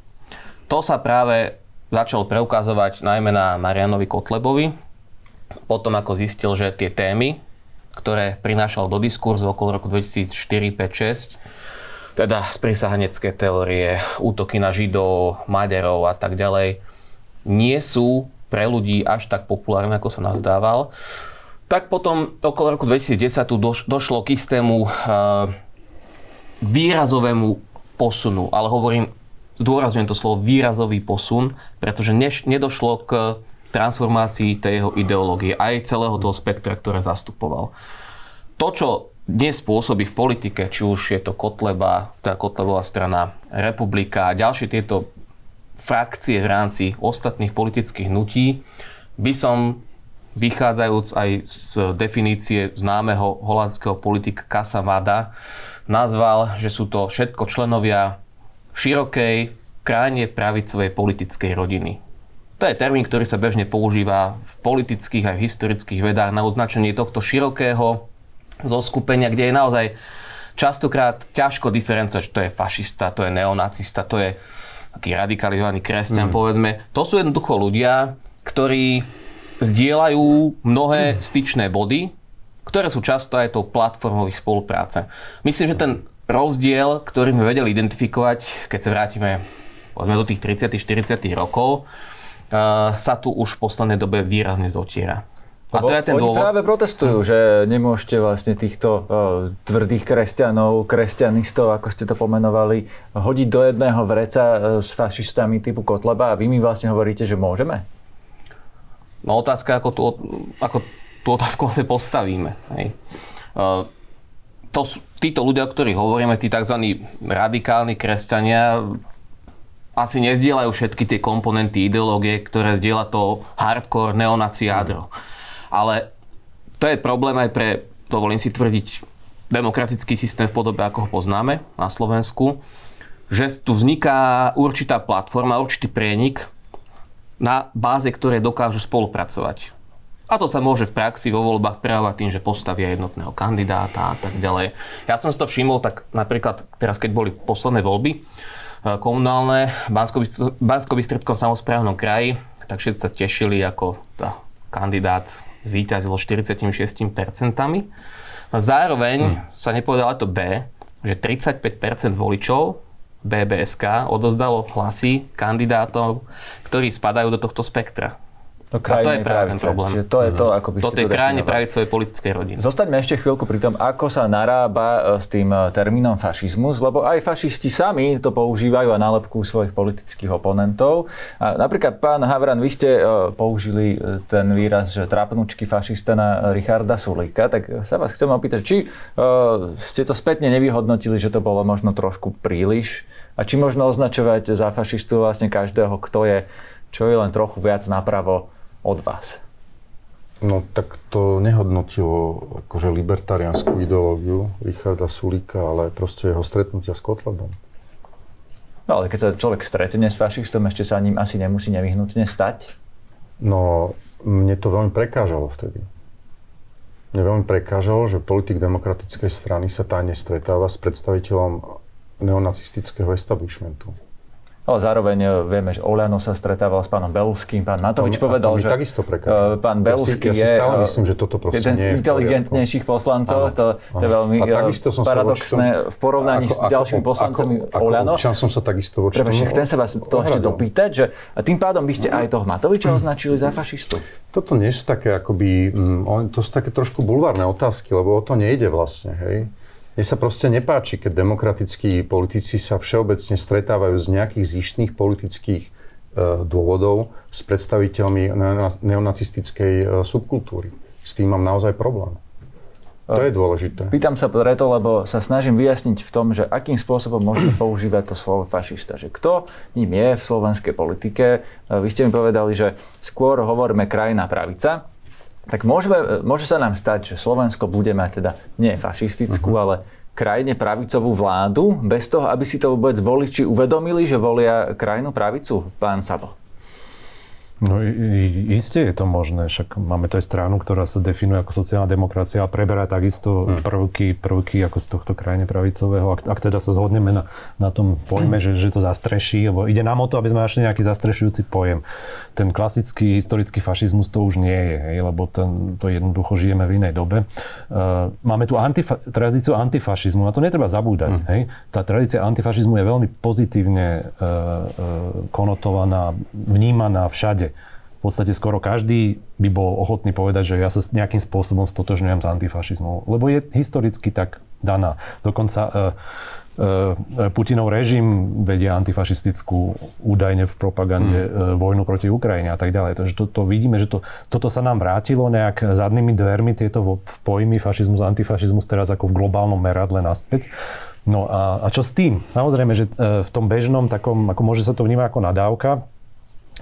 To sa práve začalo preukazovať najmä na Marianovi Kotlebovi, potom ako zistil, že tie témy, ktoré prinášal do diskurzu okolo roku 2004, 5, 6, teda sprísahanecké teórie, útoky na Židov, Maďarov a tak ďalej, nie sú pre ľudí až tak populárne, ako sa nazdával. Tak potom okolo roku 2010 tu došlo k istému uh, výrazovému posunu, ale hovorím, zdôrazňujem to slovo výrazový posun, pretože než, nedošlo k transformácii tej jeho ideológie, aj celého toho spektra, ktoré zastupoval. To, čo dnes pôsobí v politike, či už je to Kotleba, tá Kotlebová strana, Republika a ďalšie tieto frakcie v rámci ostatných politických hnutí, by som vychádzajúc aj z definície známeho holandského politika Kasa Vada, nazval, že sú to všetko členovia širokej, krajne pravicovej politickej rodiny To je termín, ktorý sa bežne používa v politických aj v historických vedách na označenie tohto širokého zoskupenia, kde je naozaj častokrát ťažko diferencovať, to je fašista, to je neonacista, to je taký radikalizovaný kresťan, mm. povedzme. To sú jednoducho ľudia, ktorí zdieľajú mnohé styčné body, ktoré sú často aj tou platformou ich spolupráce. Myslím, že ten rozdiel, ktorý sme vedeli identifikovať, keď sa vrátime povedzme do tých 30 40 rokov, sa tu už v poslednej dobe výrazne zotiera. A to je ten dôvod. práve protestujú, že nemôžete vlastne týchto uh, tvrdých kresťanov, kresťanistov, ako ste to pomenovali, hodiť do jedného vreca uh, s fašistami typu Kotleba a vy mi vlastne hovoríte, že môžeme? No otázka, ako tú, ako tú otázku vlastne postavíme. Hej. Uh, to sú, títo ľudia, o ktorých hovoríme, tí tzv. radikálni kresťania, asi nezdieľajú všetky tie komponenty ideológie, ktoré zdieľa to hardcore neonaci jadro. Ale to je problém aj pre, dovolím si tvrdiť, demokratický systém v podobe, ako ho poznáme na Slovensku, že tu vzniká určitá platforma, určitý prienik, na báze ktorej dokážu spolupracovať. A to sa môže v praxi vo voľbách prejavovať tým, že postavia jednotného kandidáta a tak ďalej. Ja som si to všimol, tak napríklad teraz, keď boli posledné voľby komunálne v Bansko-Bystrickom samozprávnom kraji, tak všetci sa tešili, ako tá kandidát zvíťazilo 46%. A zároveň hmm. sa nepovedalo to B, že 35% voličov BBSK odozdalo hlasy kandidátov, ktorí spadajú do tohto spektra. To a to je práve ten problém. Čiže to je to, ako by ste Toto je krajine pravicovej politickej rodiny. Zostaňme ešte chvíľku pri tom, ako sa narába e, s tým e, termínom fašizmus, lebo aj fašisti sami to používajú a nálepkujú svojich politických oponentov. A napríklad, pán Havran, vy ste e, použili ten výraz, že trápnučky fašista na Richarda Sulika, tak sa vás chcem opýtať, či ste to spätne nevyhodnotili, že to bolo možno trošku príliš a či možno označovať za fašistu vlastne každého, kto je čo je len trochu viac napravo od vás? No tak to nehodnotilo akože libertariánsku ideológiu Richarda Sulíka, ale proste jeho stretnutia s Kotlebom. No ale keď sa človek stretne s fašistom, ešte sa ním asi nemusí nevyhnutne stať? No, mne to veľmi prekážalo vtedy. Mne veľmi prekážalo, že politik demokratickej strany sa tajne stretáva s predstaviteľom neonacistického establishmentu ale zároveň e, vieme, že Oliano sa stretával s pánom Beluským. Pán Matovič to, povedal, že takisto. E, pán Belusky ja si, ja si stále je, myslím, že toto jeden z inteligentnejších poslancov. To, to je veľmi e, paradoxné v porovnaní ako, s ďalšími poslancami ako, Oliano. Ako som sa takisto voči tomu chcem sa vás to ešte dopýtať, že tým pádom by ste aj toho Matoviča označili za fašistu. Toto nie sú také akoby, mm, to sú také trošku bulvárne otázky, lebo o to nejde vlastne, hej. Mne sa proste nepáči, keď demokratickí politici sa všeobecne stretávajú z nejakých zištných politických e, dôvodov s predstaviteľmi neonacistickej e, subkultúry. S tým mám naozaj problém. To je dôležité. Pýtam sa preto, lebo sa snažím vyjasniť v tom, že akým spôsobom môžeme používať to slovo fašista. Že kto ním je v slovenskej politike? E, vy ste mi povedali, že skôr hovoríme krajná pravica, tak môžeme, môže sa nám stať, že Slovensko bude mať teda nie fašistickú, uh-huh. ale krajine pravicovú vládu, bez toho, aby si to vôbec voliči uvedomili, že volia krajinu pravicu, pán Sabo? No iste je to možné, však máme to aj stranu, ktorá sa definuje ako sociálna demokracia a preberá takisto hmm. prvky, prvky ako z tohto krajine pravicového. Ak, ak teda sa zhodneme na, na tom pojme, hmm. že, že to zastreší, lebo ide nám o to, aby sme našli nejaký zastrešujúci pojem. Ten klasický historický fašizmus to už nie je, hej, lebo ten, to jednoducho žijeme v inej dobe. Uh, máme tu antifa- tradíciu antifašizmu, na to netreba zabúdať. Hmm. Hej. Tá tradícia antifašizmu je veľmi pozitívne uh, uh, konotovaná, vnímaná všade v podstate skoro každý by bol ochotný povedať, že ja sa nejakým spôsobom stotožňujem s antifašizmom, lebo je historicky tak daná. Dokonca uh, uh, Putinov režim vedia antifašistickú údajne v propagande mm. uh, vojnu proti Ukrajine a tak ďalej. Takže to, to vidíme, že to, toto sa nám vrátilo nejak zadnými dvermi, tieto v pojmy fašizmus, antifašizmus teraz ako v globálnom meradle naspäť. No a, a čo s tým? Samozrejme, že v tom bežnom takom, ako môže sa to vnímať ako nadávka,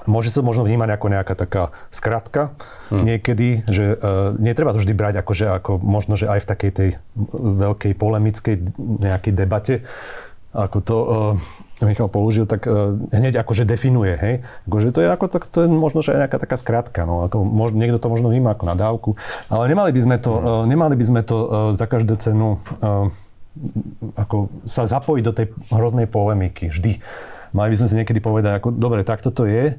Môže sa možno vnímať ako nejaká taká skratka hmm. niekedy, že uh, netreba to vždy brať že ako možno, že aj v takej tej veľkej polemickej nejakej debate, ako to uh, Michal použil, tak uh, hneď akože definuje, hej. Akože to je ako, tak, to je možno, že aj nejaká taká skratka, no. Ako, mož, niekto to možno vníma ako nadávku, ale nemali by sme to, uh, nemali by sme to uh, za každú cenu uh, ako sa zapojiť do tej hroznej polemiky vždy. Mali by sme si niekedy povedať, ako, dobre, takto to je, e,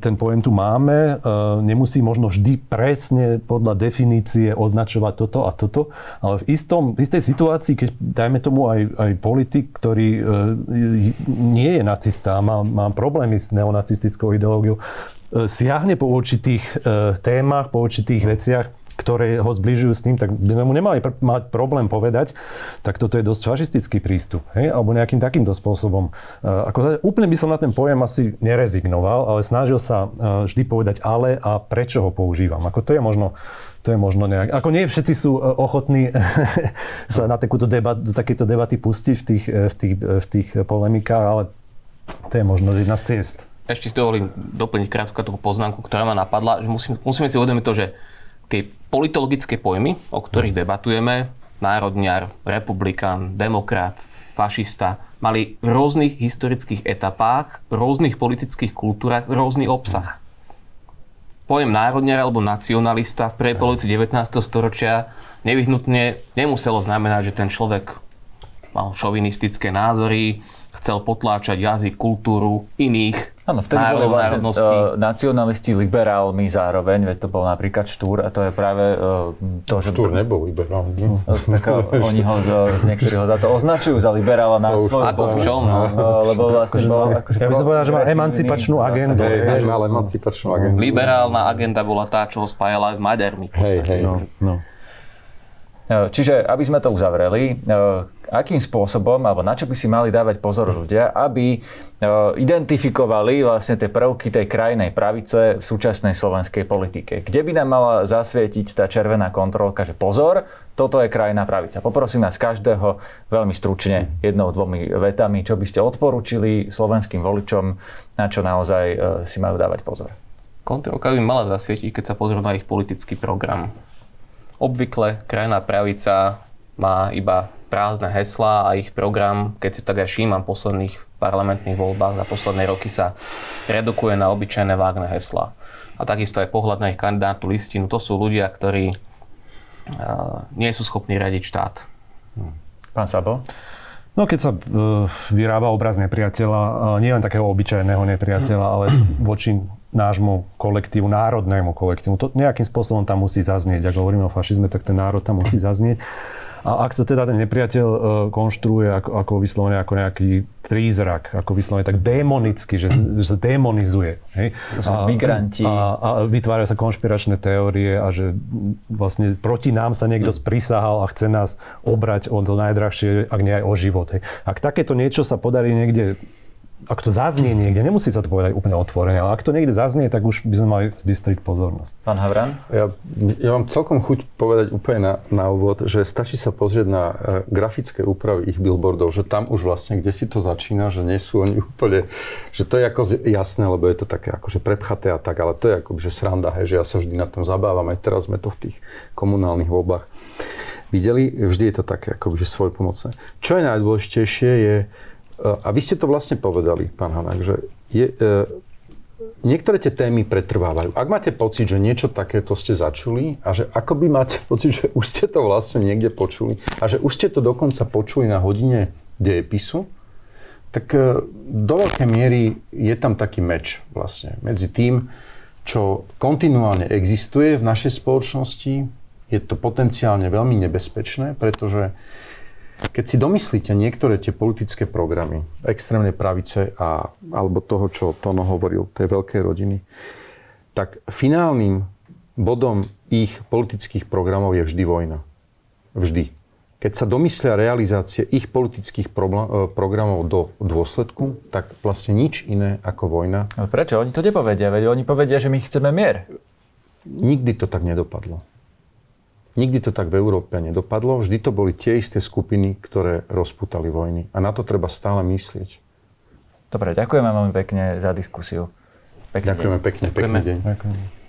ten pojem tu máme, e, nemusí možno vždy presne podľa definície označovať toto a toto, ale v, istom, istej situácii, keď dajme tomu aj, aj politik, ktorý e, nie je nacista, má, má problémy s neonacistickou ideológiou, siahne po určitých témach, po určitých veciach, ktoré ho zbližujú s tým, tak by sme mu nemali pr- mať problém povedať, tak toto je dosť fašistický prístup, hej? alebo nejakým takýmto spôsobom. Uh, ako, úplne by som na ten pojem asi nerezignoval, ale snažil sa uh, vždy povedať ale a prečo ho používam. Ako to je možno to je možno nejak... Ako nie všetci sú e, ochotní sa na takúto debat, do takéto debaty pustiť v tých, v, tých, v tých polemikách, ale to je možno jedna z ciest. Ešte si dovolím doplniť krátku takú poznámku, ktorá ma napadla, že musím, musíme si uvedomiť to, že tie politologické pojmy, o ktorých debatujeme, národniar, republikán, demokrat, fašista, mali v rôznych historických etapách, v rôznych politických kultúrach rôzny obsah. Pojem národniar alebo nacionalista v prvej polovici 19. storočia nevyhnutne nemuselo znamenať, že ten človek mal šovinistické názory, chcel potláčať jazyk, kultúru iných Áno, vtedy boli vlastne uh, nacionalisti liberálmi zároveň, veď to bol napríklad Štúr a to je práve uh, to, že... Štúr nebol liberálny. No, tak uh, oni ho, uh, niektorí ho za to označujú za liberála na svoj... Ako v čom? No. Uh, lebo vlastne bol... Akože ja by som povedal, že má emancipačnú agendu. Hej, že mal emancipačnú agendu. Liberálna agenda bola tá, čo ho spájala aj s Maďarmi. Hej, hej. No, no. Čiže, aby sme to uzavreli, akým spôsobom, alebo na čo by si mali dávať pozor ľudia, aby identifikovali vlastne tie prvky tej krajnej pravice v súčasnej slovenskej politike. Kde by nám mala zasvietiť tá červená kontrolka, že pozor, toto je krajná pravica. Poprosím nás každého veľmi stručne, jednou, dvomi vetami, čo by ste odporúčili slovenským voličom, na čo naozaj si majú dávať pozor. Kontrolka by mala zasvietiť, keď sa pozrú na ich politický program Obvykle krajná pravica má iba prázdne heslá a ich program, keď si tak aj všímam v posledných parlamentných voľbách za posledné roky sa redukuje na obyčajné vágne heslá. A takisto aj pohľad na ich kandidátu listinu. To sú ľudia, ktorí uh, nie sú schopní radiť štát. Pán Sabo? No keď sa uh, vyrába obraz nepriateľa, uh, nie len takého obyčajného nepriateľa, ale voči nášmu kolektívu, národnému kolektívu. To nejakým spôsobom tam musí zaznieť. Ak hovoríme o fašizme, tak ten národ tam musí zaznieť. A ak sa teda ten nepriateľ uh, konštruuje ako, ako vyslovene ako nejaký prízrak, ako vyslovene tak démonicky, že, že sa démonizuje. Hej? To sú a, migranti. A, a vytvárajú sa konšpiračné teórie a že vlastne proti nám sa niekto sprisahal a chce nás obrať o to najdrahšie, ak nie aj o život. Hej? Ak takéto niečo sa podarí niekde ak to zaznie niekde, nemusí sa to povedať úplne otvorene, ale ak to niekde zaznie, tak už by sme mali zbystriť pozornosť. Pán Havran? Ja, ja mám celkom chuť povedať úplne na, na úvod, že stačí sa pozrieť na uh, grafické úpravy ich billboardov, že tam už vlastne, kde si to začína, že nie sú oni úplne, že to je ako jasné, lebo je to také akože prepchaté a tak, ale to je ako, že sranda, hej, že ja sa vždy na tom zabávam, aj teraz sme to v tých komunálnych voľbách videli, vždy je to také akože svojpomocné. Čo je najdôležitejšie je, a vy ste to vlastne povedali, pán Hanák, že je, e, niektoré tie témy pretrvávajú. Ak máte pocit, že niečo takéto ste začuli a že akoby máte pocit, že už ste to vlastne niekde počuli a že už ste to dokonca počuli na hodine dejepisu, tak e, do veľkej miery je tam taký meč vlastne medzi tým, čo kontinuálne existuje v našej spoločnosti. Je to potenciálne veľmi nebezpečné, pretože keď si domyslíte niektoré tie politické programy extrémnej pravice a, alebo toho, čo Tono hovoril, tej veľkej rodiny, tak finálnym bodom ich politických programov je vždy vojna. Vždy. Keď sa domyslia realizácie ich politických e, programov do dôsledku, tak vlastne nič iné ako vojna. Ale prečo? Oni to nepovedia, veď oni povedia, že my chceme mier. Nikdy to tak nedopadlo. Nikdy to tak v Európe nedopadlo. Vždy to boli tie isté skupiny, ktoré rozputali vojny. A na to treba stále myslieť. Dobre, ďakujeme veľmi pekne za diskusiu. Pekný Ďakujeme deň. pekne, pekný deň. Ďakujeme.